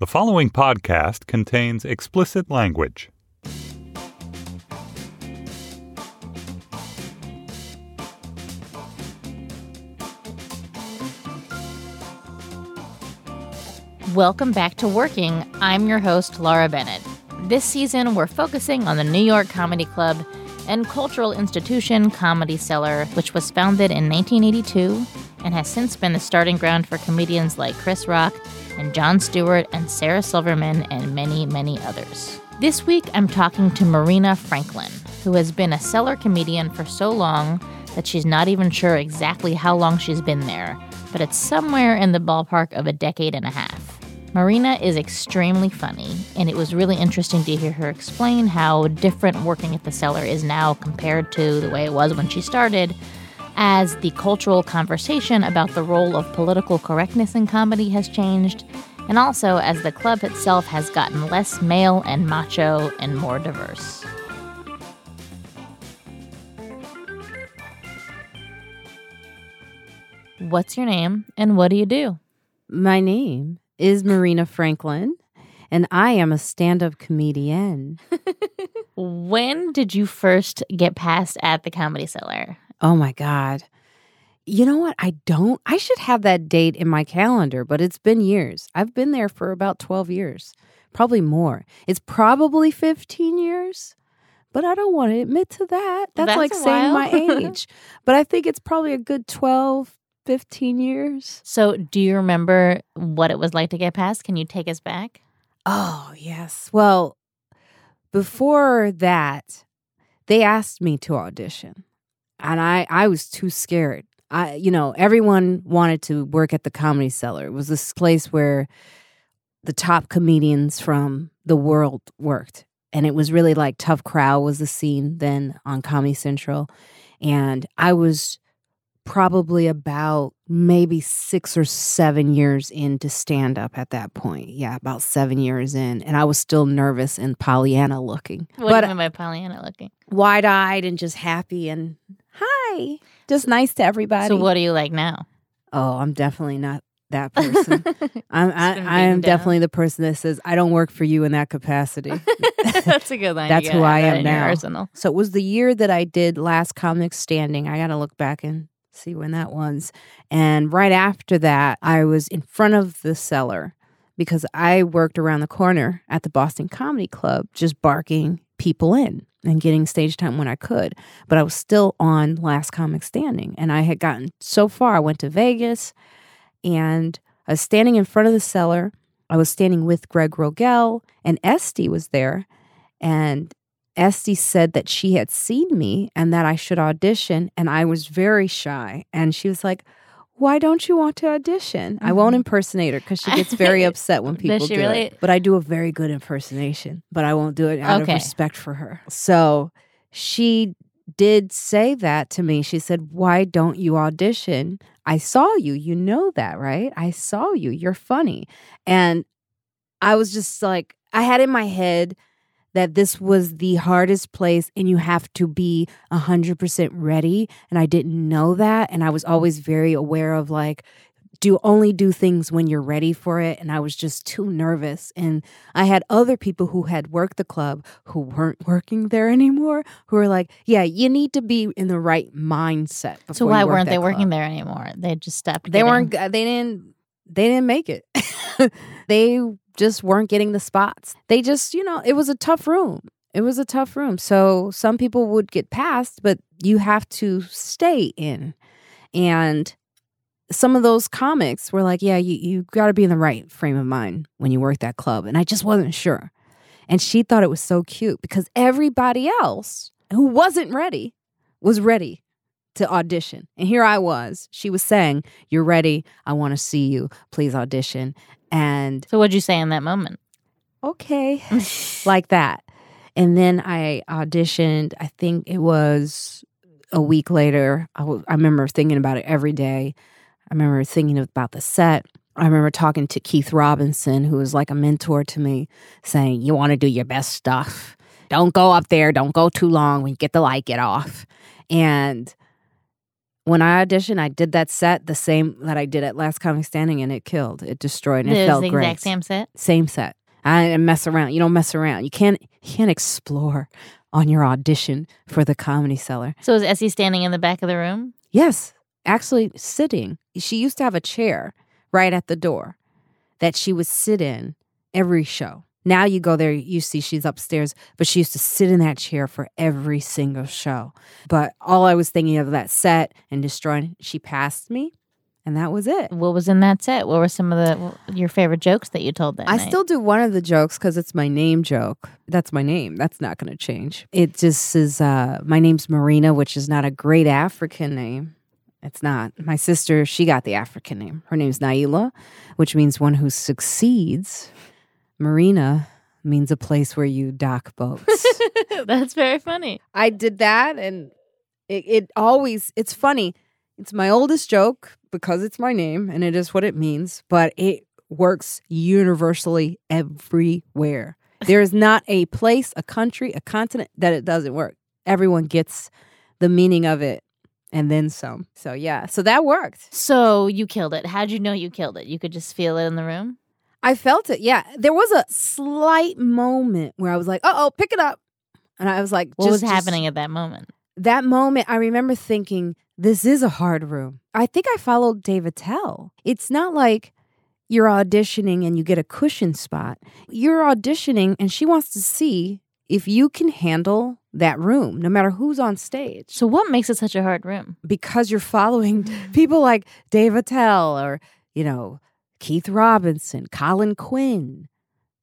The following podcast contains explicit language. Welcome back to Working. I'm your host, Laura Bennett. This season, we're focusing on the New York Comedy Club and cultural institution Comedy Cellar, which was founded in 1982 and has since been the starting ground for comedians like Chris Rock and Jon Stewart and Sarah Silverman and many, many others. This week, I'm talking to Marina Franklin, who has been a cellar comedian for so long that she's not even sure exactly how long she's been there, but it's somewhere in the ballpark of a decade and a half. Marina is extremely funny, and it was really interesting to hear her explain how different working at the cellar is now compared to the way it was when she started, as the cultural conversation about the role of political correctness in comedy has changed, and also as the club itself has gotten less male and macho and more diverse. What's your name and what do you do? My name is Marina Franklin, and I am a stand up comedian. When did you first get passed at the Comedy Cellar? Oh my God. You know what? I don't, I should have that date in my calendar, but it's been years. I've been there for about 12 years, probably more. It's probably 15 years, but I don't want to admit to that. That's, That's like saying my age. but I think it's probably a good 12, 15 years. So, do you remember what it was like to get passed? Can you take us back? Oh, yes. Well, before that, they asked me to audition. And I I was too scared. I you know, everyone wanted to work at the Comedy Cellar. It was this place where the top comedians from the world worked. And it was really like Tough Crowd was the scene then on Comedy Central. And I was probably about maybe six or seven years into stand up at that point. Yeah, about seven years in. And I was still nervous and Pollyanna looking. What but do you mean by Pollyanna looking? wide eyed and just happy and hi. Just nice to everybody. So, what are you like now? Oh, I'm definitely not that person. I'm I, I am down. definitely the person that says I don't work for you in that capacity. That's a good line. That's who I that am now. Arsenal. So it was the year that I did Last Comic Standing. I got to look back and see when that was. And right after that, I was in front of the cellar because I worked around the corner at the Boston Comedy Club, just barking people in and getting stage time when I could. But I was still on Last Comic Standing. And I had gotten so far. I went to Vegas and I was standing in front of the cellar. I was standing with Greg Rogell, and Estee was there. And Estee said that she had seen me and that I should audition. And I was very shy. And she was like, why don't you want to audition? I won't mm-hmm. impersonate her because she gets very upset when people do really? it. But I do a very good impersonation, but I won't do it out Okay. of respect for her. So she did say that to me. She said, Why don't you audition? I saw you. You know that, right? I saw you. You're funny. And I was just like, I had in my head that this was the hardest place and you have to be 100% ready. And I didn't know that. And I was always very aware of like, do only do things when you're ready for it. And I was just too nervous. And I had other people who had worked the club who weren't working there anymore who were like, yeah, you need to be in the right mindset. So, why weren't they working there anymore? They just stopped. They getting- weren't. They didn't. They didn't make it. they just weren't getting the spots. They just, you know, it was a tough room. It was a tough room. So some people would get passed, but you have to stay in. And some of those comics were like, yeah, you, you got to be in the right frame of mind when you work that club. And I just wasn't sure. And she thought it was so cute because everybody else who wasn't ready was ready to audition. And here I was. She was saying, You're ready. I want to see you. Please audition. And So, what'd you say in that moment? okay, like that. And then I auditioned. I think it was a week later. I w- I remember thinking about it every day. I remember thinking about the set. I remember talking to Keith Robinson, who was like a mentor to me, saying, You want to do your best stuff. Don't go up there. Don't go too long. When you get the light, get off. And When I auditioned, I did that set the same that I did at Last Comic Standing, and it killed. It destroyed, and it It was felt the great. exact same set. Same set. I didn't mess around. You don't mess around. You can't. You can't explore on your audition for the Comedy Cellar. So was Essie standing in the back of the room? Yes, actually sitting. She used to have a chair right at the door that she would sit in every show. Now you go there, you see she's upstairs, but she used to sit in that chair for every single show. But all I was thinking of that set and destroying, she passed me, and that was it. What was in that set? What were some of the your favorite jokes that you told that I night? still do one of the jokes because it's my name joke. That's my name. That's not going to change. It just is, uh, my name's Marina, which is not a great African name. It's not. My sister, she got the African name. Her name's Naila, which means one who succeeds. Marina means a place where you dock boats. That's very funny. I did that and it, it always it's funny. It's my oldest joke because it's my name and it is what it means, but it works universally everywhere. There is not a place, a country, a continent that it doesn't work. Everyone gets the meaning of it and then some. So yeah, so that worked. So you killed it. How'd you know you killed it? You could just feel it in the room. I felt it. Yeah, there was a slight moment where I was like, "Uh oh, pick it up," and I was like, What was just- happening at that moment? that moment, I remember thinking, this is a hard room. I think I followed Dave Attell. It's not like you're auditioning and you get a cushion spot. You're auditioning and she wants to see if you can handle that room, no matter who's on stage. So what makes it such a hard room? Because you're following people like Dave Attell or, you know, Keith Robinson, Colin Quinn.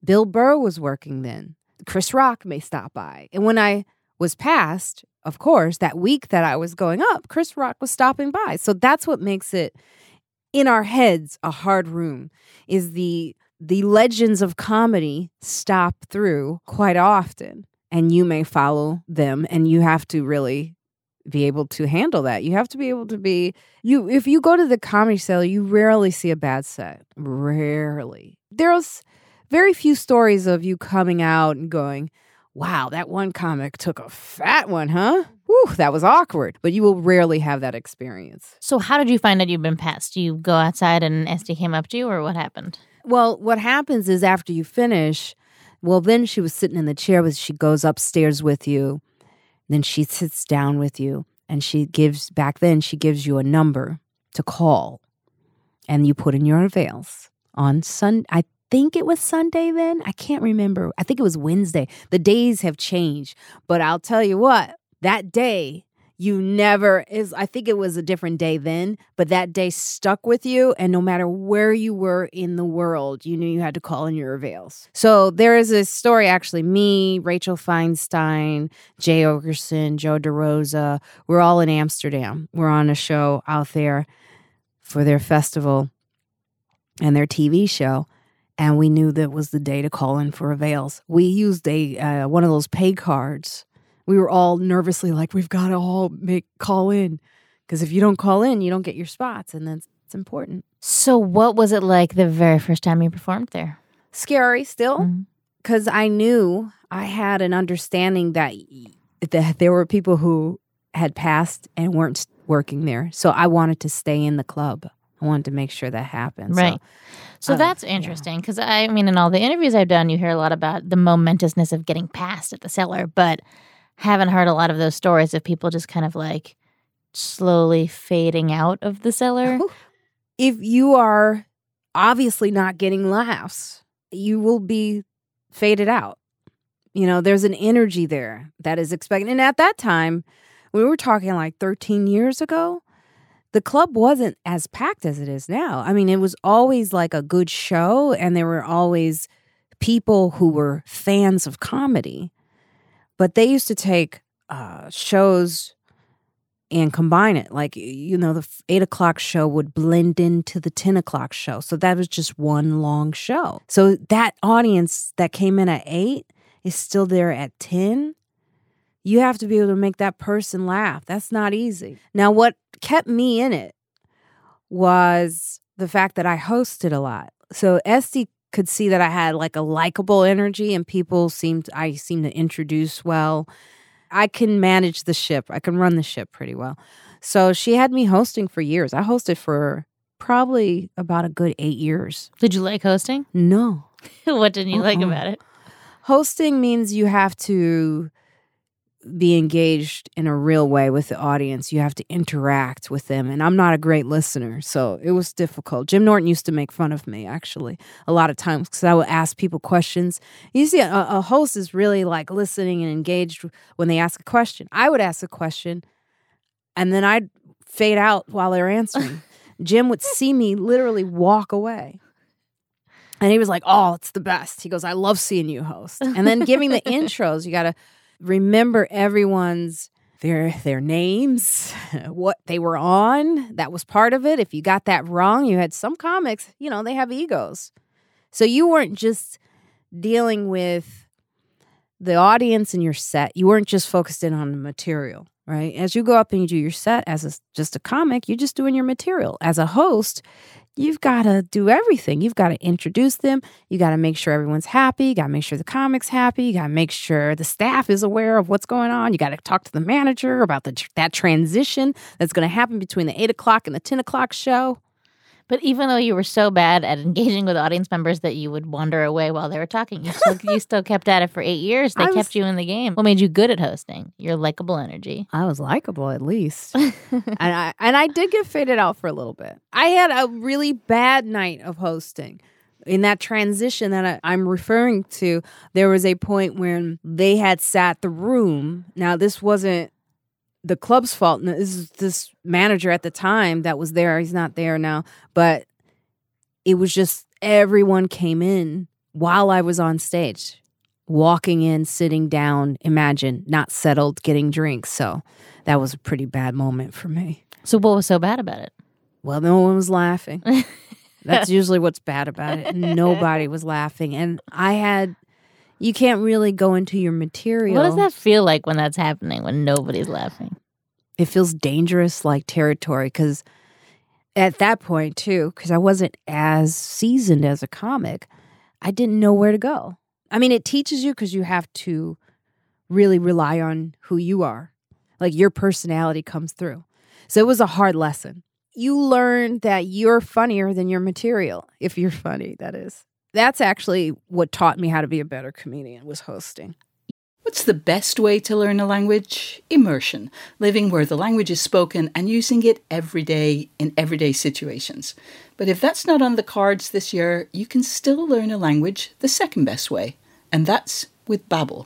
Bill Burr was working then. Chris Rock may stop by. And when I was passed, of course, that week that I was going up, Chris Rock was stopping by. So that's what makes it in our heads a hard room is the the legends of comedy stop through quite often and you may follow them and you have to really be able to handle that. You have to be able to be you if you go to the comedy cellar, you rarely see a bad set. Rarely. There's very few stories of you coming out and going, Wow, that one comic took a fat one, huh? Whew, that was awkward. But you will rarely have that experience. So how did you find out you've been passed? Do you go outside and Estee came up to you, or what happened? Well, what happens is after you finish, well, then she was sitting in the chair, but she goes upstairs with you. Then she sits down with you and she gives, back then, she gives you a number to call and you put in your avails on Sun. I think it was Sunday then. I can't remember. I think it was Wednesday. The days have changed, but I'll tell you what, that day, you never is I think it was a different day then, but that day stuck with you and no matter where you were in the world, you knew you had to call in your avails. So there is a story actually me, Rachel Feinstein, Jay Oakerson, Joe DeRosa, we're all in Amsterdam. We're on a show out there for their festival and their TV show and we knew that was the day to call in for avails. We used a uh, one of those pay cards we were all nervously like, we've got to all make call in because if you don't call in, you don't get your spots, and that's it's important. So what was it like the very first time you performed there? Scary still, because I knew I had an understanding that that there were people who had passed and weren't working there, so I wanted to stay in the club. I wanted to make sure that happened. Right. So Uh, that's interesting because I mean, in all the interviews I've done, you hear a lot about the momentousness of getting passed at the cellar, but haven't heard a lot of those stories of people just kind of like slowly fading out of the cellar. if you are obviously not getting laughs, you will be faded out. You know, there's an energy there that is expected. And at that time, we were talking like 13 years ago, the club wasn't as packed as it is now. I mean, it was always like a good show, and there were always people who were fans of comedy. But they used to take uh, shows and combine it. Like, you know, the eight o'clock show would blend into the 10 o'clock show. So that was just one long show. So that audience that came in at eight is still there at 10. You have to be able to make that person laugh. That's not easy. Now, what kept me in it was the fact that I hosted a lot. So Estee could see that I had like a likable energy and people seemed I seemed to introduce well. I can manage the ship. I can run the ship pretty well. So she had me hosting for years. I hosted for probably about a good eight years. Did you like hosting? No. what didn't you like Uh-uh. about it? Hosting means you have to be engaged in a real way with the audience. You have to interact with them. And I'm not a great listener, so it was difficult. Jim Norton used to make fun of me, actually, a lot of times because I would ask people questions. You see, a, a host is really like listening and engaged when they ask a question. I would ask a question and then I'd fade out while they're answering. Jim would see me literally walk away. And he was like, Oh, it's the best. He goes, I love seeing you host. And then giving the intros, you got to remember everyone's their their names, what they were on. That was part of it. If you got that wrong, you had some comics, you know, they have egos. So you weren't just dealing with the audience and your set. You weren't just focused in on the material, right? As you go up and you do your set as a, just a comic, you're just doing your material. As a host, you've got to do everything. You've got to introduce them. You got to make sure everyone's happy. You got to make sure the comic's happy. You got to make sure the staff is aware of what's going on. You got to talk to the manager about the that transition that's going to happen between the eight o'clock and the ten o'clock show. But even though you were so bad at engaging with audience members that you would wander away while they were talking, you still you still kept at it for eight years. They was- kept you in the game. What made you good at hosting? Your likable energy. I was likable at least. and I and I did get faded out for a little bit. I had a really bad night of hosting. In that transition that I, I'm referring to, there was a point when they had sat the room. Now, this wasn't the club's fault. No, This is this manager at the time that was there. He's not there now, but it was just everyone came in while I was on stage, walking in, sitting down. Imagine not settled, getting drinks. So that was a pretty bad moment for me. So what was so bad about it? Well, no one was laughing. That's usually what's bad about it. Nobody was laughing. And I had, you can't really go into your material. What does that feel like when that's happening? When nobody's laughing? It feels dangerous like territory because at that point, too, because I wasn't as seasoned as a comic, I didn't know where to go. I mean, it teaches you because you have to really rely on who you are. Like your personality comes through. So it was a hard lesson. You learn that you're funnier than your material, if you're funny, that is. That's actually what taught me how to be a better comedian was hosting. What's the best way to learn a language? Immersion, living where the language is spoken and using it every day in everyday situations. But if that's not on the cards this year, you can still learn a language the second best way, and that's with Babbel.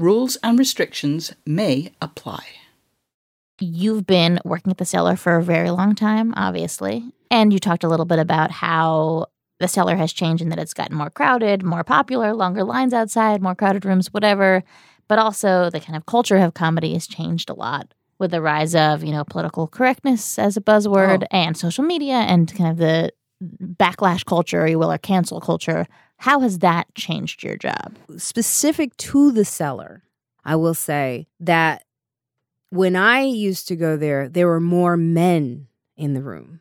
Rules and restrictions may apply. You've been working at the cellar for a very long time, obviously. And you talked a little bit about how the cellar has changed and that it's gotten more crowded, more popular, longer lines outside, more crowded rooms, whatever. But also the kind of culture of comedy has changed a lot with the rise of, you know, political correctness as a buzzword Oh. and social media and kind of the backlash culture, or you will, or cancel culture. How has that changed your job? specific to the cellar, I will say that when I used to go there, there were more men in the room.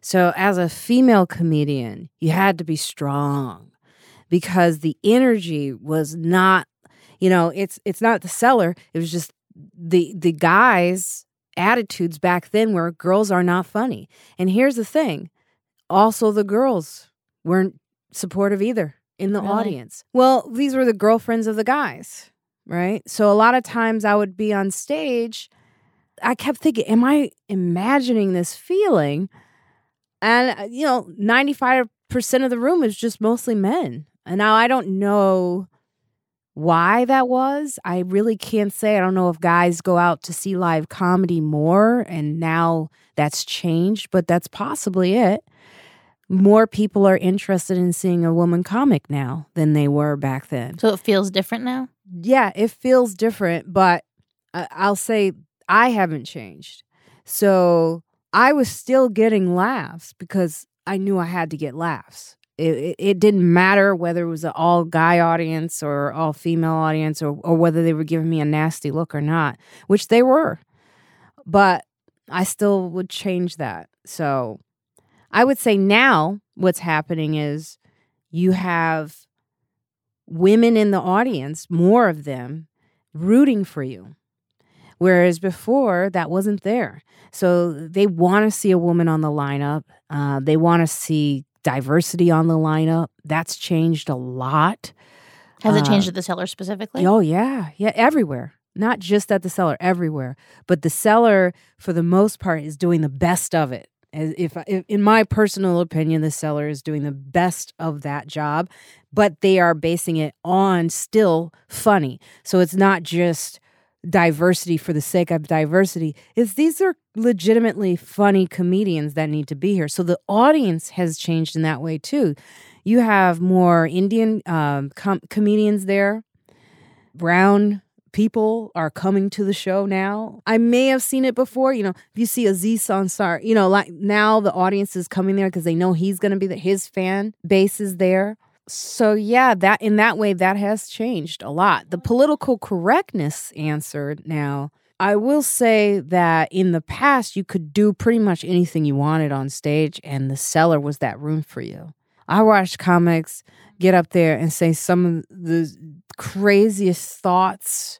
So, as a female comedian, you had to be strong because the energy was not, You know, it's it's not the cellar. It was just the the guys' attitudes back then where girls are not funny. And here's the thing. Also the girls weren't supportive either in the Really? audience. Well, these were the girlfriends of the guys, right? So a lot of times I would be on stage. I kept thinking, am I imagining this feeling? And, uh, you know, 95% of the room is just mostly men. And now I don't know why that was. I really can't say. I don't know if guys go out to see live comedy more and now that's changed, but that's possibly it. More people are interested in seeing a woman comic now than they were back then. So it feels different now? Yeah, it feels different, but I- I'll say I haven't changed. So I was still getting laughs because I knew I had to get laughs. It, it, it didn't matter whether it was an all guy audience or all female audience or, or whether they were giving me a nasty look or not, which they were. But I still would change that. So I would say now what's happening is you have women in the audience, more of them, rooting for you. Whereas before, that wasn't there. So they want to see a woman on the lineup. Uh, they want to see diversity on the lineup. That's changed a lot. Has it changed at the cellar specifically? Oh yeah, yeah, everywhere. Not just at the cellar, everywhere. But the cellar, for the most part, is doing the best of it. If, if, in my personal opinion, the cellar is doing the best of that job, but they are basing it on still funny. So it's not just diversity for the sake of diversity. It's these are legitimately funny comedians that need to be here. So the audience has changed in that way too. You have more Indian um, com- comedians there. Brown people are coming to the show now. I may have seen it before. You know, if you see Aziz Ansari, you know, like now the audience is coming there because they know he's going to be that his fan base is there. So yeah, that in that way that has changed a lot. The political correctness answer now. I will say that in the past you could do pretty much anything you wanted on stage and the cellar was that room for you. I watched comics get up there and say some of the craziest thoughts.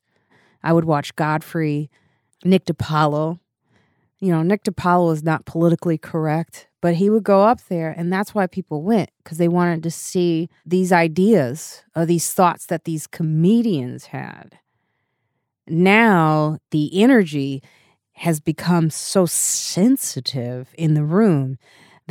I would watch Godfrey, Nick DiPaolo. You know, Nick DiPaolo is not politically correct, but he would go up there, and that's why people went because they wanted to see these ideas or these thoughts that these comedians had. Now, the energy has become so sensitive in the room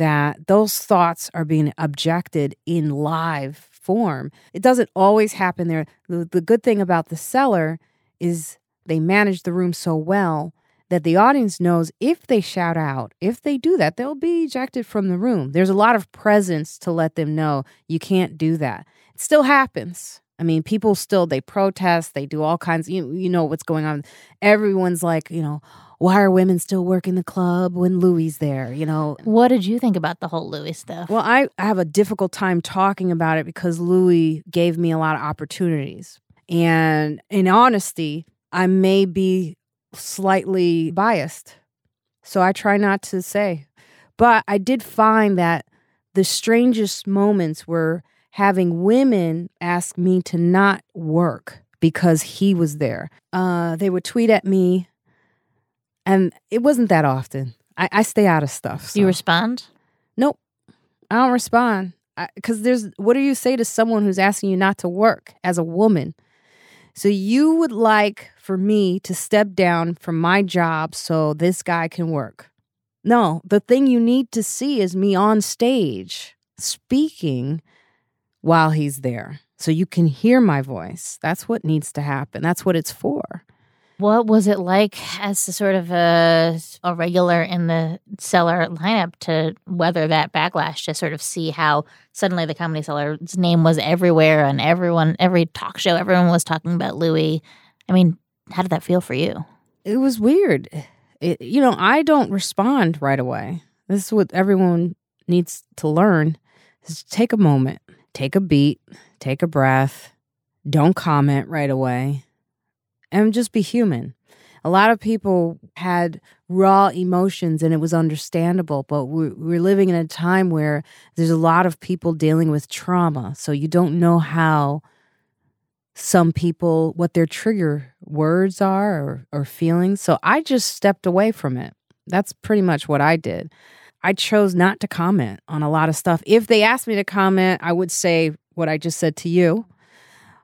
that those thoughts are being objected in live form. It doesn't always happen there. The, the good thing about the cellar is they manage the room so well that the audience knows if they shout out, if they do that, they'll be ejected from the room. There's a lot of presence to let them know you can't do that. It still happens. I mean, people still they protest, they do all kinds. You you know what's going on. Everyone's like, you know, why are women still working the club when Louis there? You know, What did you think about the whole Louis stuff? well, I, I have a difficult time talking about it because Louis gave me a lot of opportunities. And in honesty, I may be slightly biased. So I try not to say. But I did find that the strangest moments were having women ask me to not work because he was there. Uh, they would tweet at me, and it wasn't that often. I, I stay out of stuff. Do you respond? Nope. I don't respond. Because there's, what do you say to someone who's asking you not to work as a woman? So you would like for me to step down from my job so this guy can work. No, the thing you need to see is me on stage speaking while he's there. So you can hear my voice. That's what needs to happen. That's what it's for. What was it like as a sort of a, a regular in the cellar lineup to weather that backlash to sort of see how suddenly the comedy cellar's name was everywhere and everyone every talk show everyone was talking about Louis. I mean, how did that feel for you? it was weird. It, you know, I don't respond right away. This is what everyone needs to learn: is take a moment, take a beat, take a breath, don't comment right away, and just be human. A lot of people had raw emotions, and it was understandable. But we're, we're living in a time where there's a lot of people dealing with trauma, so you don't know how some people what their trigger words are or, or feelings. So I just stepped away from it. That's pretty much what I did. I chose not to comment on a lot of stuff. If they asked me to comment, I would say what I just said to you.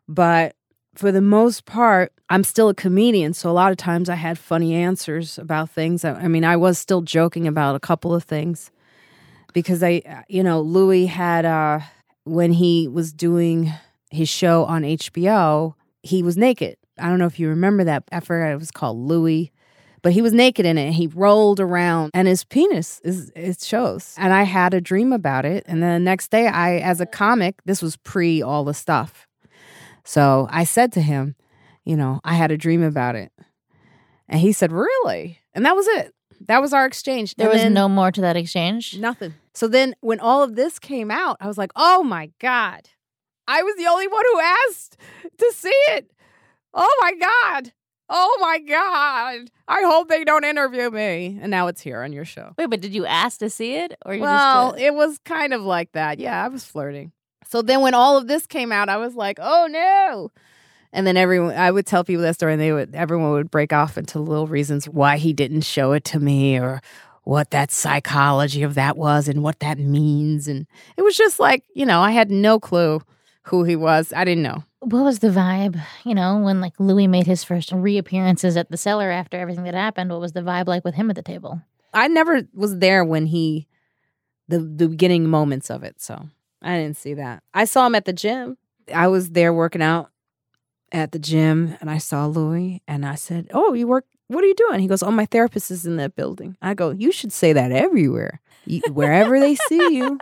But for the most part, I'm still a comedian. So a lot of times I had funny answers about things. I, I mean, I was still joking about a couple of things because I, you know, Louis had, uh, when he was doing his show on HBO, he was naked. I don't know if you remember that. I forgot it was called Louis but he was naked in it. He rolled around and his penis is it shows. And I had a dream about it. And then the next day I as a comic, this was pre all the stuff. So I said to him, you know, I had a dream about it. And he said, Really? And that was it. That was our exchange. There And was then- no more to that exchange. Nothing. So then when all of this came out, I was like, oh my God. I was the only one who asked to see it. Oh my God. Oh my God. I hope they don't interview me. And now it's here on your show. Wait, but did you ask to see it, or you just Well, it was kind of like that. Yeah, I was flirting. So then when all of this came out, I was like, oh no. And then everyone, I would tell people that story, and they would, everyone would break off into little reasons why he didn't show it to me, or what that psychology of that was, and what that means. And it was just like, you know, I had no clue who he was. I didn't know. what was the vibe? You know, when like Louis made his first reappearances at the cellar after everything that happened. What was the vibe like with him at the table? I never was there when he, the the beginning moments of it. So I didn't see that. I saw him at the gym. I was there working out at the gym, and I saw Louis, and I said, "Oh, you work? What are you doing?" He goes, "Oh, my therapist is in that building." I go, "You should say that everywhere, You- wherever they see you."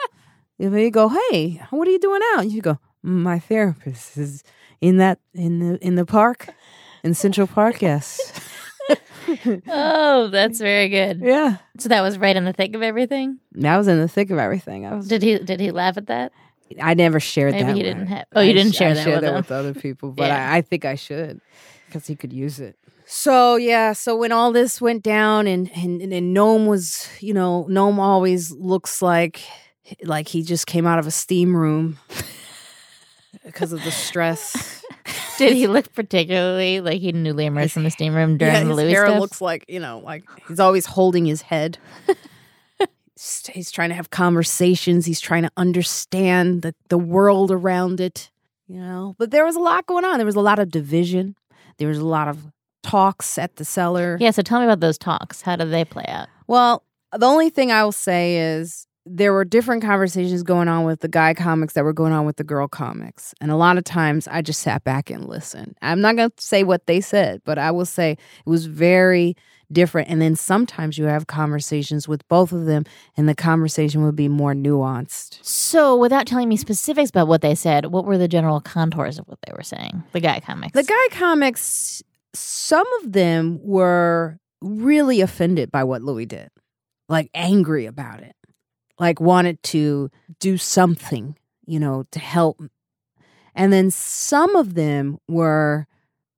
If they go, "Hey, what are you doing out?" You go, "My therapist is in that in the in the park, in Central Park." Yes. oh, that's very good. yeah. So that was right in the thick of everything. I was in the thick of everything. I was. Did he? Did he laugh at that? I never shared Maybe that. he didn't have- oh, you I didn't sh- share I that shared with that with other people, but Yeah. I, I think I should because he could use it. So yeah, so when all this went down and and and Noam was, you know, Noam always looks like like he just came out of a steam room because of the stress. Did he look particularly like he newly emerged from the steam room during yeah, the his Louis hair stuff? looks like you know, like he's always holding his head. He's- trying to have conversations. He's trying to understand the the world around it. You know, but there was a lot going on. There was a lot of division. There was a lot of talks at the cellar. yeah. So tell me about those talks. How did they play out? Well, the only thing I will say is there were different conversations going on with the guy comics that were going on with the girl comics. And a lot of times I just sat back and listened. I'm not going to say what they said, but I will say it was very different. And then sometimes you have conversations with both of them, and the conversation would be more nuanced. So, without telling me specifics about what they said, what were the general contours of what they were saying? The guy comics. The guy comics, some of them were really offended by what Louis did, like angry about it, like wanted to do something, you know, to help. And then some of them were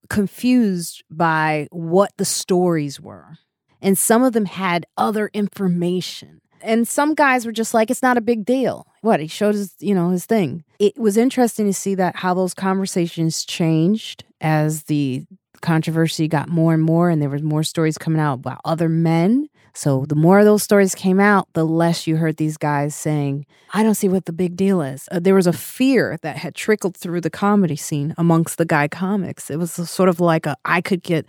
confused by what the stories were. And some of them had other information. And some guys were just like, it's not a big deal. What? He showed his, you know, his thing. It was interesting to see that how those conversations changed as the controversy got more and more and there was more stories coming out about other men. So the more those stories came out, the less you heard these guys saying, I don't see what the big deal is. Uh, there was a fear that had trickled through the comedy scene amongst the guy comics. It was sort of like a I could get,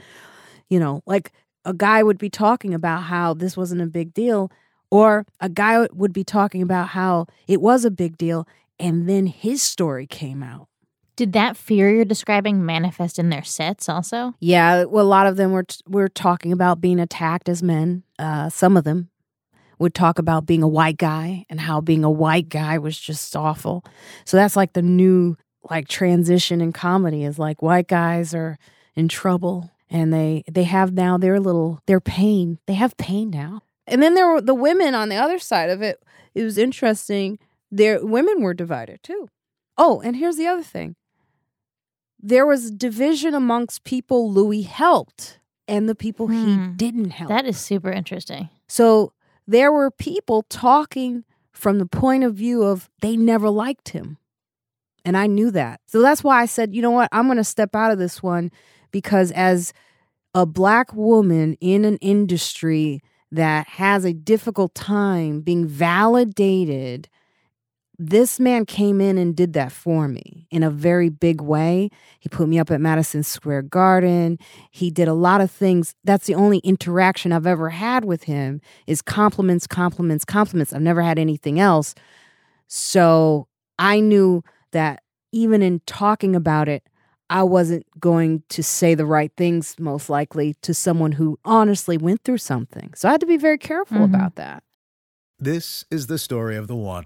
you know, like a guy would be talking about how this wasn't a big deal or a guy would be talking about how it was a big deal and then his story came out. Did that fear you're describing manifest in their sets also? Yeah, well, a lot of them were were talking about being attacked as men. Uh, some of them would talk about being a white guy and how being a white guy was just awful. So that's like the new like transition in comedy is like white guys are in trouble and they they have now their little their pain. They have pain now. And then there were the women on the other side of it. It was interesting. Their women were divided too. Oh, and here's the other thing there was division amongst people Louis helped and the people he Hmm. didn't help. That is super interesting. so there were people talking from the point of view of they never liked him. And I knew that. So that's why I said, you know what? I'm going to step out of this one because as a black woman in an industry that has a difficult time being validated, this man came in and did that for me in a very big way. He put me up at Madison Square Garden. He did a lot of things. That's the only interaction I've ever had with him is compliments, compliments, compliments. I've never had anything else. So I knew that even in talking about it, I wasn't going to say the right things, most likely, to someone who honestly went through something. So I had to be very careful Mhm. about that. This is the story of the one.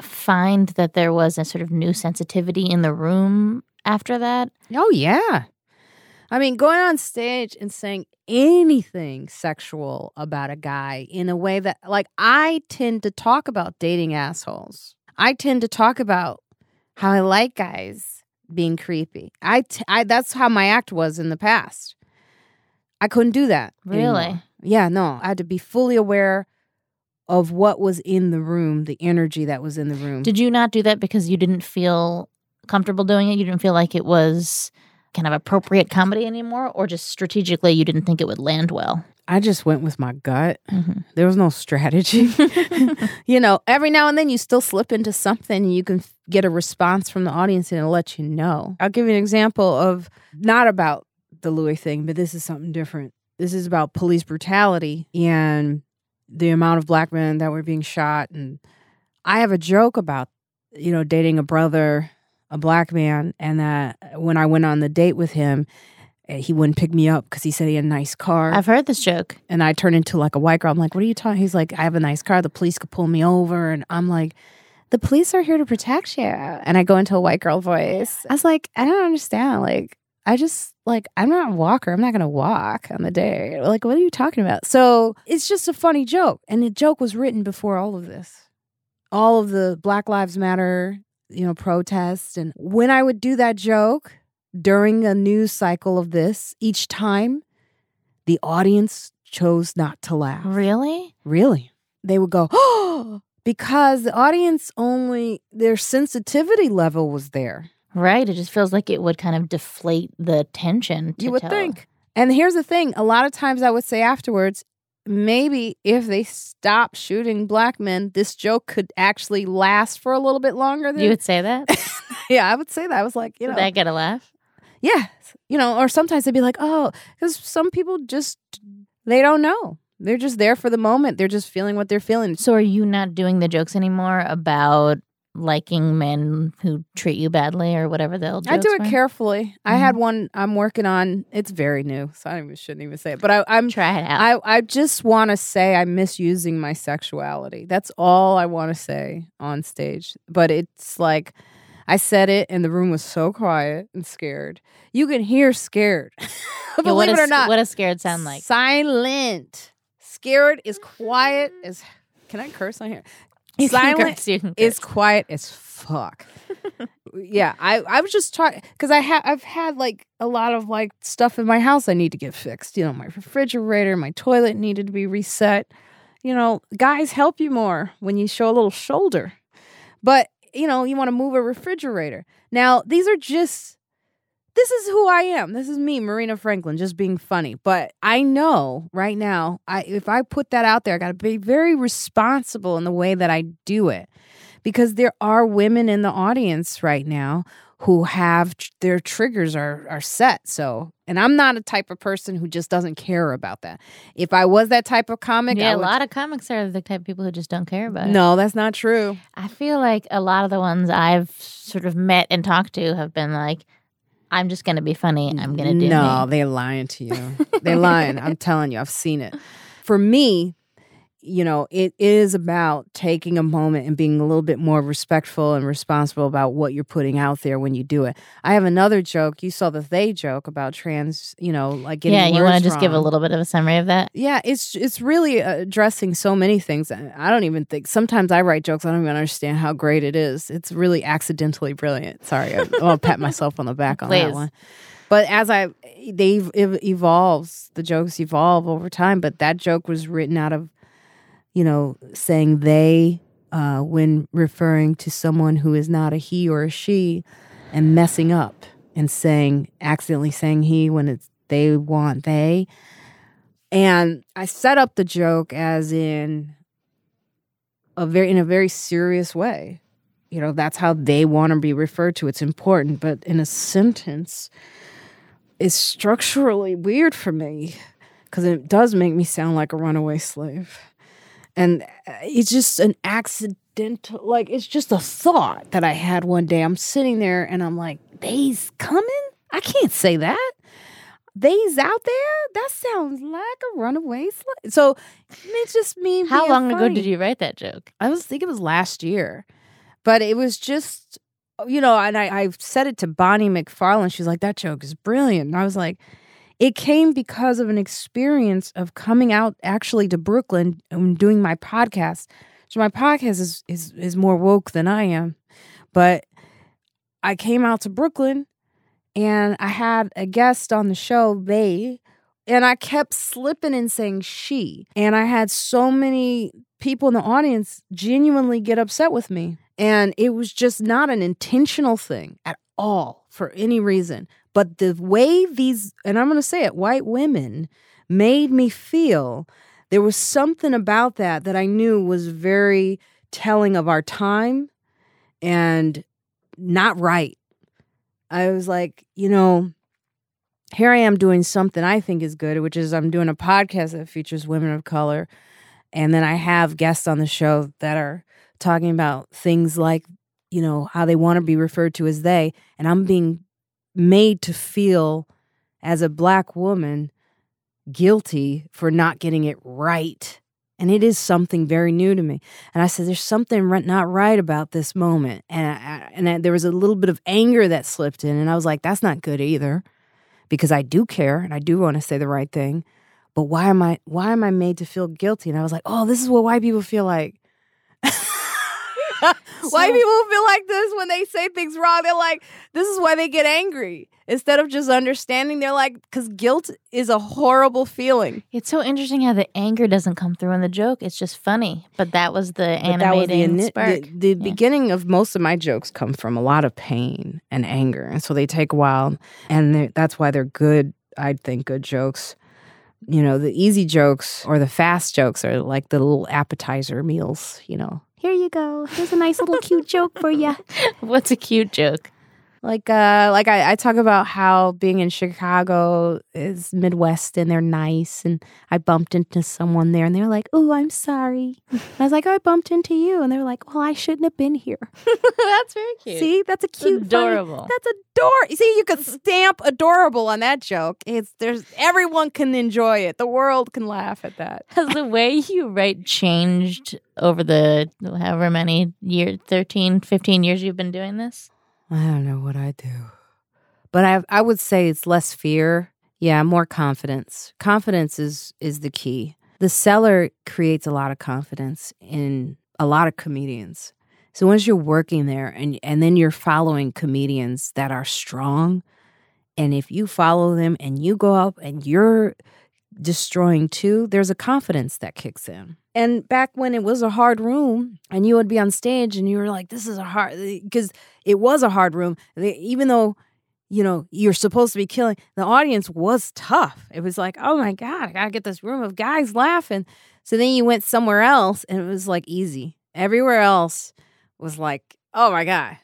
find that there was a sort of new sensitivity in the room after that? Oh, yeah. I mean, going on stage and saying anything sexual about a guy in a way that, like, I tend to talk about dating assholes. I tend to talk about how I like guys being creepy. I, t- I that's how my act was in the past. I couldn't do that. Really? anymore. Yeah, no. I had to be fully aware of what was in the room, the energy that was in the room. Did you not do that because you didn't feel comfortable doing it? You didn't feel like it was kind of appropriate comedy anymore, or just strategically you didn't think it would land well? I just went with my gut. Mhm. There was no strategy. you know, every now and then you still slip into something and you can f- get a response from the audience and it'll let you know. I'll give you an example of not about the Louis thing, but this is something different. This is about police brutality and the amount of black men that were being shot. And I have a joke about, you know, dating a brother, a black man, and that when I went on the date with him, eh, he wouldn't pick me up because he said he had a nice car I've heard this joke. and I turn into like a white girl. I'm like, what are you talking? He's like, I have a nice car. The police could pull me over. And I'm like, the police are here to protect you. And I go into a white girl voice. I was like, I don't understand. Like, I just like I'm not a walker. I'm not gonna walk on the day. Like, what are you talking about? So it's just a funny joke. And the joke was written before all of this. All of the Black Lives Matter, you know, protests. And when I would do that joke during a news cycle of this, each time the audience chose not to laugh. Really? Really? They would go, oh, because the audience only, their sensitivity level was there. Right. It just feels like it would kind of deflate the tension. To you would tell. think. And here's the thing a lot of times I would say afterwards, maybe if they stop shooting black men, this joke could actually last for a little bit longer than. You would say that? yeah, I would say that. I was like, you Did know, that get a laugh? yeah, you know, or sometimes they'd be like, oh, because some people just, they don't know. They're just there for the moment. They're just feeling what they're feeling. So are you not doing the jokes anymore about liking men who treat you badly or whatever they'll do. I do it carefully. I had mm-hmm. one I'm working on. It's very new, so I even, shouldn't even say it. But I, I'm Try it out. I, I just want to say I'm misusing my sexuality. That's all I want to say on stage. But it's like I said it, and the room was so quiet and scared. You can hear scared. Believe it or not. What does scared sound like? Silent. Scared is quiet as. Can I curse on here? You Silent is quiet as fuck. yeah, I I was just trying because I have I've had like a lot of like stuff in my house I need to get fixed. You know, my refrigerator, my toilet needed to be reset. You know, guys help you more when you show a little shoulder. But you know, you want to move a refrigerator. Now, these are just this is who I am. This is me, Marina Franklin, just being funny. But I know right now, I if I put that out there, I got to be very responsible in the way that I do it, because there are women in the audience right now who have their triggers are are set. So, and I'm not a type of person who just doesn't care about that. If I was that type of comic, yeah, I a would- lot of comics are the type of people who just don't care about it. No, that's not true. I feel like a lot of the ones I've sort of met and talked to have been like, I'm just to be funny. I'm to do No, me. they're lying to you. they're lying. I'm telling you, I've seen it. For me, you know, it is about taking a moment and being a little bit more respectful and responsible about what you're putting out there when you do it. I have another joke. You saw the they joke about trans, you know, like getting yeah, you want to just give a little bit of a summary of that? Yeah, it's it's really uh, addressing so many things. I don't even think sometimes I write jokes. I don't even understand how great it is. It's really accidentally brilliant. Sorry, I'll pat myself on the back on Please. that one. But as I they ev- evolves, the jokes evolve over time. But that joke was written out of, you know, saying they uh, when referring to someone who is not a he or a she, and messing up and saying accidentally saying he when it's they want they. And I set up the joke as in a very in a very serious way. You know, that's how they want to be referred to. It's important, but in a sentence is structurally weird for me because it does make me sound like a runaway slave. And uh, it's just an accidental, like, it's just a thought that I had one day. I'm sitting there and I'm like, they's coming? I can't say that. They's out there? That sounds like a runaway slave. So it's just me. How long ago did you write that joke? I was think it was last year, but it was just you know, and I I said it to Bonnie McFarlane. She's like, "That joke is brilliant," and I was like, "It came because of an experience of coming out actually to Brooklyn and doing my podcast. So my podcast is is is more woke than I am, but I came out to Brooklyn and I had a guest on the show. They and I kept slipping and saying she. And I had so many people in the audience genuinely get upset with me. And it was just not an intentional thing at all for any reason. But the way these, and I'm going to say it, white women made me feel there was something about that that I knew was very telling of our time and not right. I was like, you know, here I am doing something I think is good, which is I'm doing a podcast that features women of color. And then I have guests on the show that are talking about things like, you know, how they want to be referred to as they. And I'm being made to feel as a black woman guilty for not getting it right. And it is something very new to me. And I said, there's something not right about this moment. And, I, and I, there was a little bit of anger that slipped in. And I was like, that's not good either because I do care and I do want to say the right thing. But why am I why am I made to feel guilty? And I was like, oh, this is what white people feel like. white people feel like this when they say things wrong. They're like, this is why they get angry. Instead of just understanding, they're like, because guilt is a horrible feeling. It's so interesting how the anger doesn't come through in the joke. It's just funny, but that was the that was the, animating ini- spark. the, the beginning of most of my jokes come from a lot of pain and anger. And so they take a while. And that's why they're good, I'd think, good jokes. You know, the easy jokes or the fast jokes are like the little appetizer meals, you know. Here you go. Here's a nice little cute joke for you. What's a cute joke? Like uh like I, I talk about how being in Chicago is Midwest and they're nice and I bumped into someone there and they were like, Oh, I'm sorry. And I was like, oh, I bumped into you and they were like, Well, I shouldn't have been here. That's very cute. See, that's a cute funny- adorable. that's adorable. See, you could stamp adorable on that joke. It's there's everyone can enjoy it. The world can laugh at that. Has the way you write changed over the however many years, 13, 15 years you've been doing this? I don't know what I do. But I I would say it's less fear. Yeah, more confidence. Confidence is is the key. The cellar creates a lot of confidence in a lot of comedians. So once you're working there and and then you're following comedians that are strong and if you follow them and you go up and you're destroying too, there's a confidence that kicks in. And back when it was a hard room and you would be on stage and you were like, this is a hard, because it was a hard room. Even though, you know, you're supposed to be killing, the audience was tough. It was like, oh my God, I gotta get this room of guys laughing. So then you went somewhere else and it was like easy. Everywhere else was like, oh my God,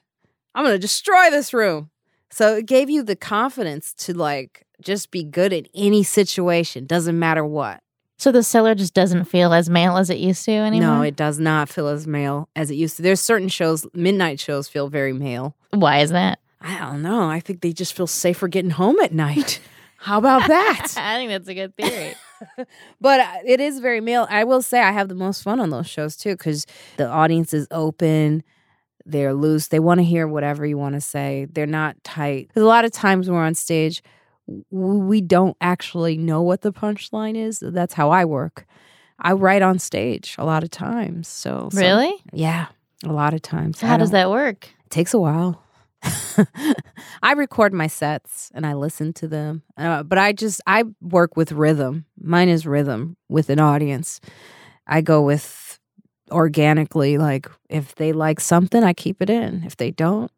I'm gonna destroy this room. So it gave you the confidence to like just be good at any situation, doesn't matter what. So the cellar just doesn't feel as male as it used to anymore? No, it does not feel as male as it used to. There's certain shows, midnight shows feel very male. Why is that? I don't know. I think they just feel safer getting home at night. How about that? I think that's a good theory. but uh, it is very male. I will say I have the most fun on those shows too because the audience is open. They're loose. They want to hear whatever you want to say. They're not tight. Because a lot of times when we're on stage, we don't actually know what the punchline is. That's how I work. I write on stage a lot of times. So, so- Really? yeah, a lot of times. So how does that work? It takes a while. I record my sets and I listen to them, uh, but I just I work with rhythm. Mine is rhythm with an audience. I go with organically. Like if they like something, I keep it in. If they don't,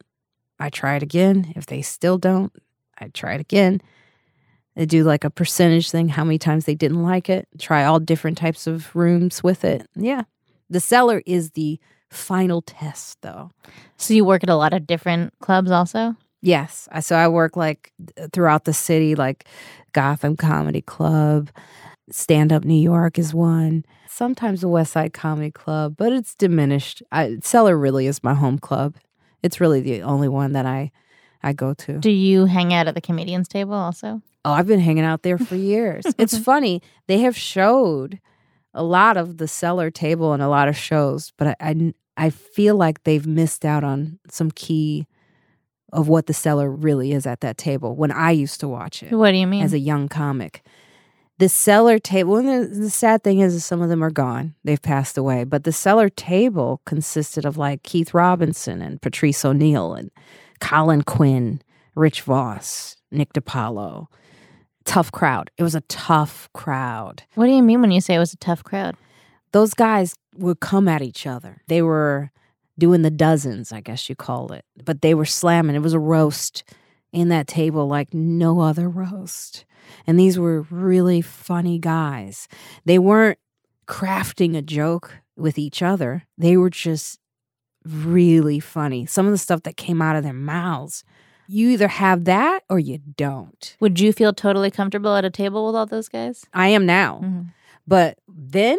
I try it again. If they still don't, I try it again. I do like a percentage thing, how many times they didn't like it. Try all different types of rooms with it. Yeah, the cellar is the final test, though. So you work at a lot of different clubs also? Yes. So I work like throughout the city, like Gotham Comedy Club, Stand Up New York is one. Sometimes the West Side Comedy Club, but it's diminished. I, Cellar really is my home club. It's really the only one that I I go to. Do you hang out at the comedians table also? Oh, I've been hanging out there for years. it's funny. They have showed a lot of the cellar table and a lot of shows, but I, I, I feel like they've missed out on some key of what the cellar really is at that table when I used to watch it What do you mean? as a young comic. The cellar table, and the, the sad thing is, is some of them are gone. They've passed away. But the cellar table consisted of like Keith Robinson and Patrice O'Neal and Colin Quinn, Rich Voss, Nick DiPaolo. Tough crowd. It was a tough crowd. what do you mean when you say it was a tough crowd? Those guys would come at each other. They were doing the dozens, I guess you call it. But they were slamming. It was a roast in that table like no other roast. And these were really funny guys. They weren't crafting a joke with each other, they were just really funny. Some of the stuff that came out of their mouths, you either have that or you don't. Would you feel totally comfortable at a table with all those guys? I am now. Mhm. But then,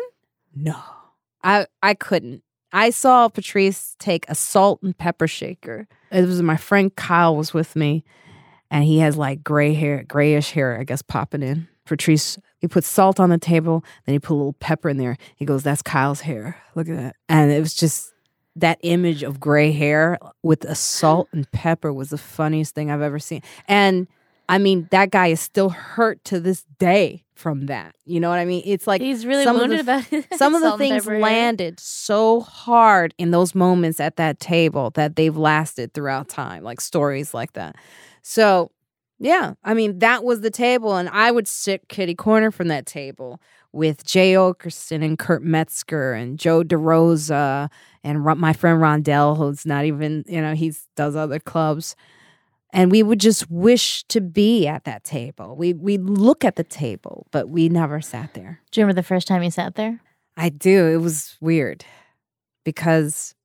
no, I I couldn't. I saw Patrice take a salt and pepper shaker. It was my friend Kyle was with me, and he has like gray hair, grayish hair, I guess, popping in. Patrice, he put salt on the table, then he put a little pepper in there. He goes, "That's Kyle's hair. Look at that." And it was just that image of gray hair with a salt and pepper was the funniest thing I've ever seen. And I mean, that guy is still hurt to this day from that. You know what I mean? It's like He's really some of wounded the- about it. some of the things pepper landed so hard in those moments at that table that they've lasted throughout time, like stories like that. So, yeah, I mean, that was the table, and I would sit kitty corner from that table with Jay Oakerson and Kurt Metzger and Joe DeRosa and my friend Rondell, who's not even, you know, he does other clubs. And we would just wish to be at that table. We we look at the table, but we never sat there. Do you remember the first time you sat there? I do. It was weird because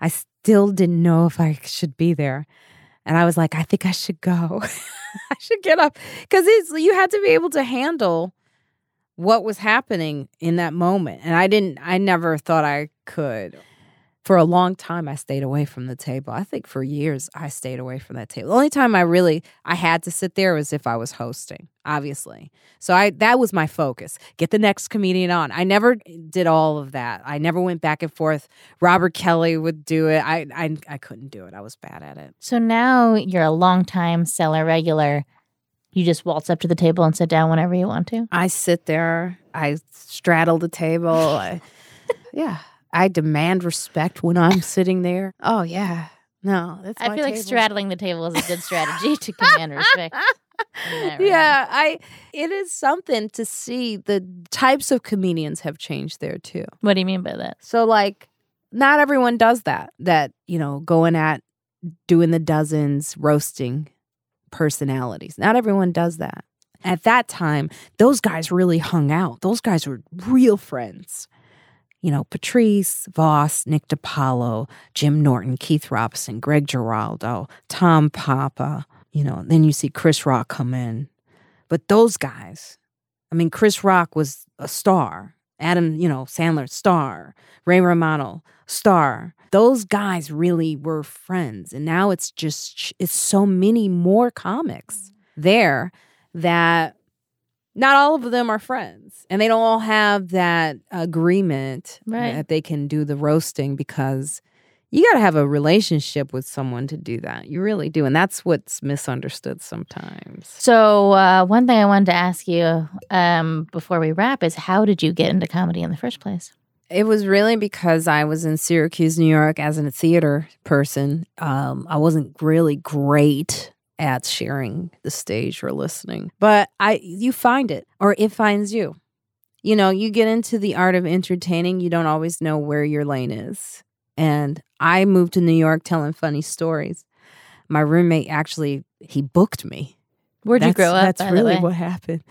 I still didn't know if I should be there. And I was like, I think I should go. I should get up because it's you had to be able to handle what was happening in that moment. And I didn't I never thought I could. For a long time I stayed away from the table. I think for years I stayed away from that table. The only time I really I had to sit there was if I was hosting, obviously. So I that was my focus. Get the next comedian on. I never did all of that. I never went back and forth. Robert Kelly would do it. I I I couldn't do it. I was bad at it. So now you're a longtime cellar regular. You just waltz up to the table and sit down whenever you want to. I sit there. I straddle the table. I, yeah, I demand respect when I'm sitting there. Oh yeah, no, that's. I feel like straddling the table is a good strategy to command respect. Yeah, I. It is something to see the types of comedians have changed there too. What do you mean by that? So like, not everyone does that. That you know, going at doing the dozens, roasting personalities. Not everyone does that. At that time, those guys really hung out. Those guys were real friends. You know, Patrice, Voss, Nick DiPaolo, Jim Norton, Keith Robinson, Greg Giraldo, Tom Papa. You know, then you see Chris Rock come in. But those guys, I mean, Chris Rock was a star. Adam, you know, Sandler, star. Ray Romano, star. Those guys really were friends. And now it's just, it's so many more comics there that not all of them are friends and they don't all have that agreement Right. that they can do the roasting because you got to have a relationship with someone to do that. You really do. And that's what's misunderstood sometimes. So, uh, one thing I wanted to ask you um, before we wrap is how did you get into comedy in the first place? It was really because I was in Syracuse, New York as a theater person. Um, I wasn't really great at sharing the stage or listening, but I you find it or it finds you. You know, you get into the art of entertaining, you don't always know where your lane is. And I moved to New York telling funny stories. My roommate actually he booked me. Where'd you That's- grow up? That's really what happened.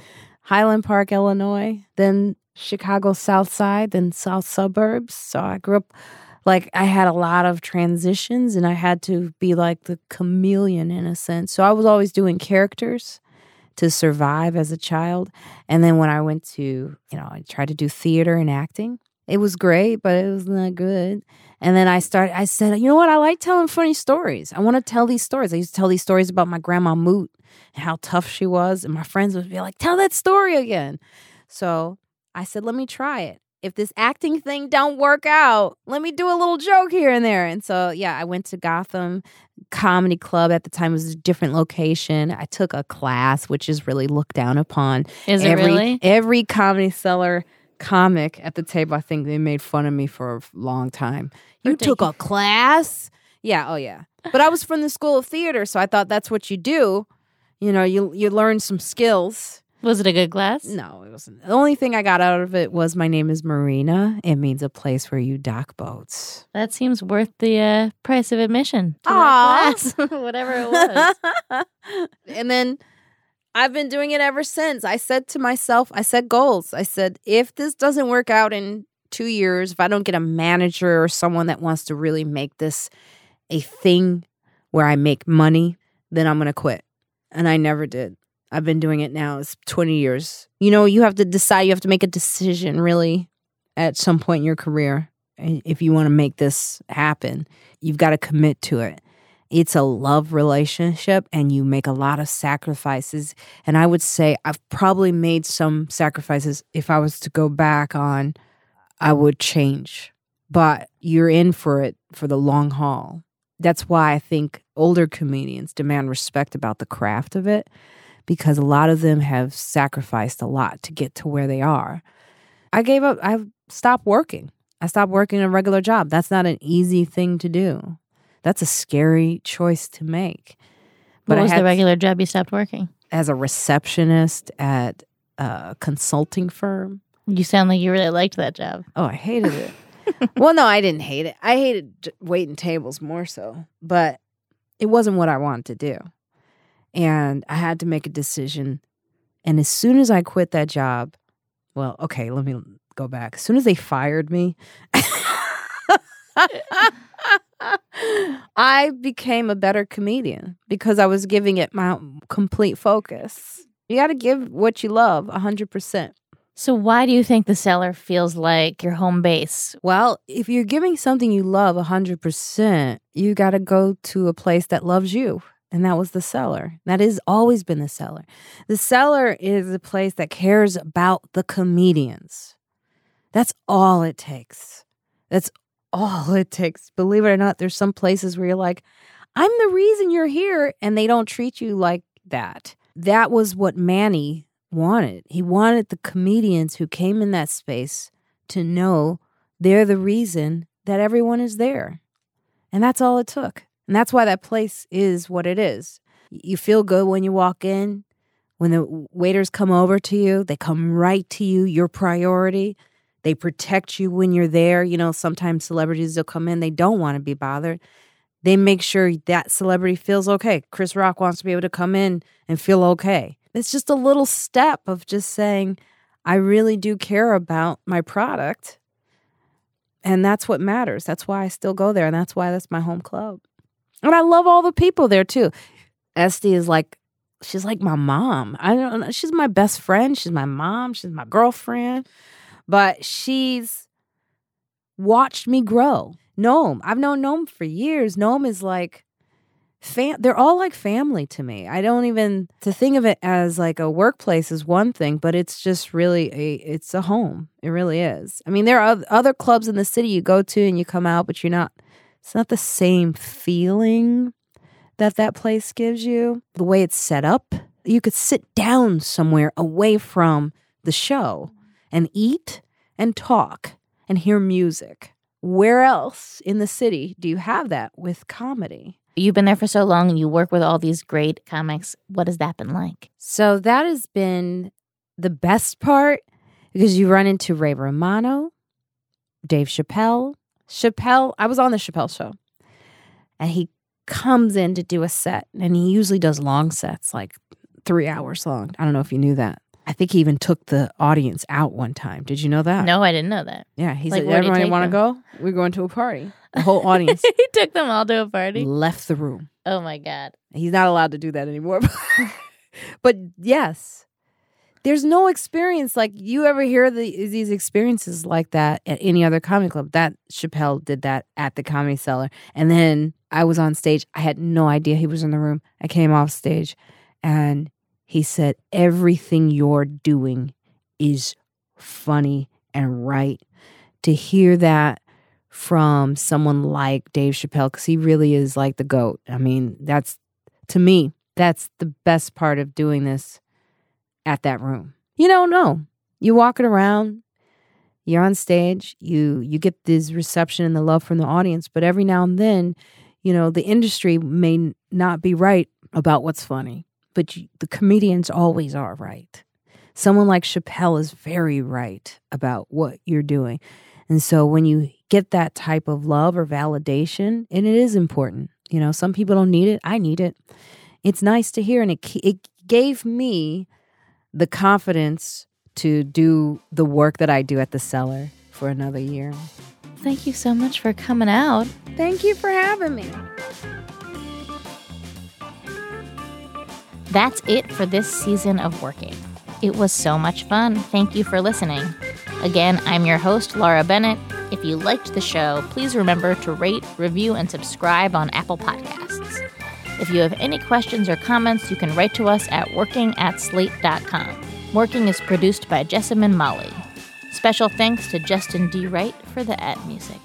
Highland Park, Illinois, then Chicago South Side, then South Suburbs. So I grew up like I had a lot of transitions and I had to be like the chameleon in a sense. So I was always doing characters to survive as a child. And then when I went to, you know, I tried to do theater and acting. It was great, but it was not good. And then I started, I said, you know what? I like telling funny stories. I want to tell these stories. I used to tell these stories about my grandma Moot and how tough she was. And my friends would be like, tell that story again. So I said, let me try it. If this acting thing don't work out, let me do a little joke here and there. And so, yeah, I went to Gotham Comedy Club at the time. It was a different location. I took a class, which is really looked down upon Is it every really? every comedy cellar comic at the table. I think they made fun of me for a long time. You took a class? Yeah, oh yeah. But I was from the School of Theater, so I thought that's what you do. You know, you you learn some skills. Was it a good class? No, it wasn't. The only thing I got out of it was my name is Marina. It means a place where you dock boats. That seems worth the uh, price of admission. To class, whatever it was. and then I've been doing it ever since. I said to myself, I set goals. I said, if this doesn't work out in two years, if I don't get a manager or someone that wants to really make this a thing where I make money, then I'm going to quit. And I never did. I've been doing it now. It's 20 years. You know, you have to decide, you have to make a decision really at some point in your career. If you want to make this happen, you've got to commit to it it's a love relationship and you make a lot of sacrifices and i would say i've probably made some sacrifices if i was to go back on i would change but you're in for it for the long haul that's why i think older comedians demand respect about the craft of it because a lot of them have sacrificed a lot to get to where they are i gave up i stopped working i stopped working a regular job that's not an easy thing to do that's a scary choice to make. what I was had the regular job you stopped working? as a receptionist at a consulting firm. You sound like you really liked that job. Oh, I hated it. well, no, I didn't hate it. I hated waiting tables more so, but it wasn't what I wanted to do. And I had to make a decision. And as soon as I quit that job, well, okay, let me go back. As soon as they fired me, I became a better comedian because I was giving it my complete focus. You got to give what you love 100%. So, why do you think the cellar feels like your home base? Well, if you're giving something you love 100%, you got to go to a place that loves you. And that was the cellar. That has always been the cellar. The cellar is a place that cares about the comedians. That's all it takes. That's all it takes. Believe it or not, there's some places where you're like, I'm the reason you're here. And they don't treat you like that. That was what Manny wanted. He wanted the comedians who came in that space to know they're the reason that everyone is there. And that's all it took. And that's why that place is what it is. You feel good when you walk in. When the waiters come over to you, they come right to you, your priority. They protect you when you're there. You know, sometimes celebrities will come in, they don't want to be bothered. They make sure that celebrity feels okay. Chris Rock wants to be able to come in and feel okay. It's just a little step of just saying, I really do care about my product. And that's what matters. That's why I still go there. And that's why that's my home club. And I love all the people there too. Estee is like, she's like my mom. I don't know. She's my best friend. She's my mom. She's my girlfriend. But she's watched me grow. Noam, I've known Noam for years. Noam is like fam- they're all like family to me. I don't even to think of it as like a workplace is one thing, but it's just really a it's a home. It really is. I mean, there are other clubs in the city you go to and you come out, but you're not. It's not the same feeling that that place gives you. The way it's set up, you could sit down somewhere away from the show and eat and talk and hear music. Where else in the city do you have that with comedy? You've been there for so long and you work with all these great comics. What has that been like? So that has been the best part because you run into Ray Romano, Dave Chappelle. Chappelle, I was on the Chappelle show and he comes in to do a set and he usually does long sets, like three hours long. I don't know if you knew that. I think he even took the audience out one time. Did you know that? No, I didn't know that. Yeah, he Like, said, he "Everybody want to go? We're going to a party." The whole audience he took them all to a party. left the room. Oh my god. He's not allowed to do that anymore. but yes, there's no experience like you ever hear the, these experiences like that at any other comedy club. That Chappelle did that at the Comedy Cellar, and then I was on stage. I had no idea he was in the room. I came off stage, and he said, "Everything you're doing is funny and right." To hear that from someone like Dave Chappelle because he really is like the goat. I mean, that's to me, that's the best part of doing this at that room. You don't know. You're walking around, you're on stage, you you get this reception and the love from the audience, but every now and then, you know, the industry may not be right about what's funny, but you, the comedians always are right. Someone like Chappelle is very right about what you're doing. And so when you get that type of love or validation, and it is important, you know, some people don't need it. I need it. It's nice to hear, and it it gave me the confidence to do the work that I do at the cellar for another year. Thank you so much for coming out. Thank you for having me. That's it for this season of Working. It was so much fun. Thank you for listening. Again, I'm your host, Laura Bennett. If you liked the show, please remember to rate, review, and subscribe on Apple Podcasts. If you have any questions or comments, you can write to us at working at slate.com. Working is produced by Jessamine Molly. Special thanks to Justin D. Wright for the ad music.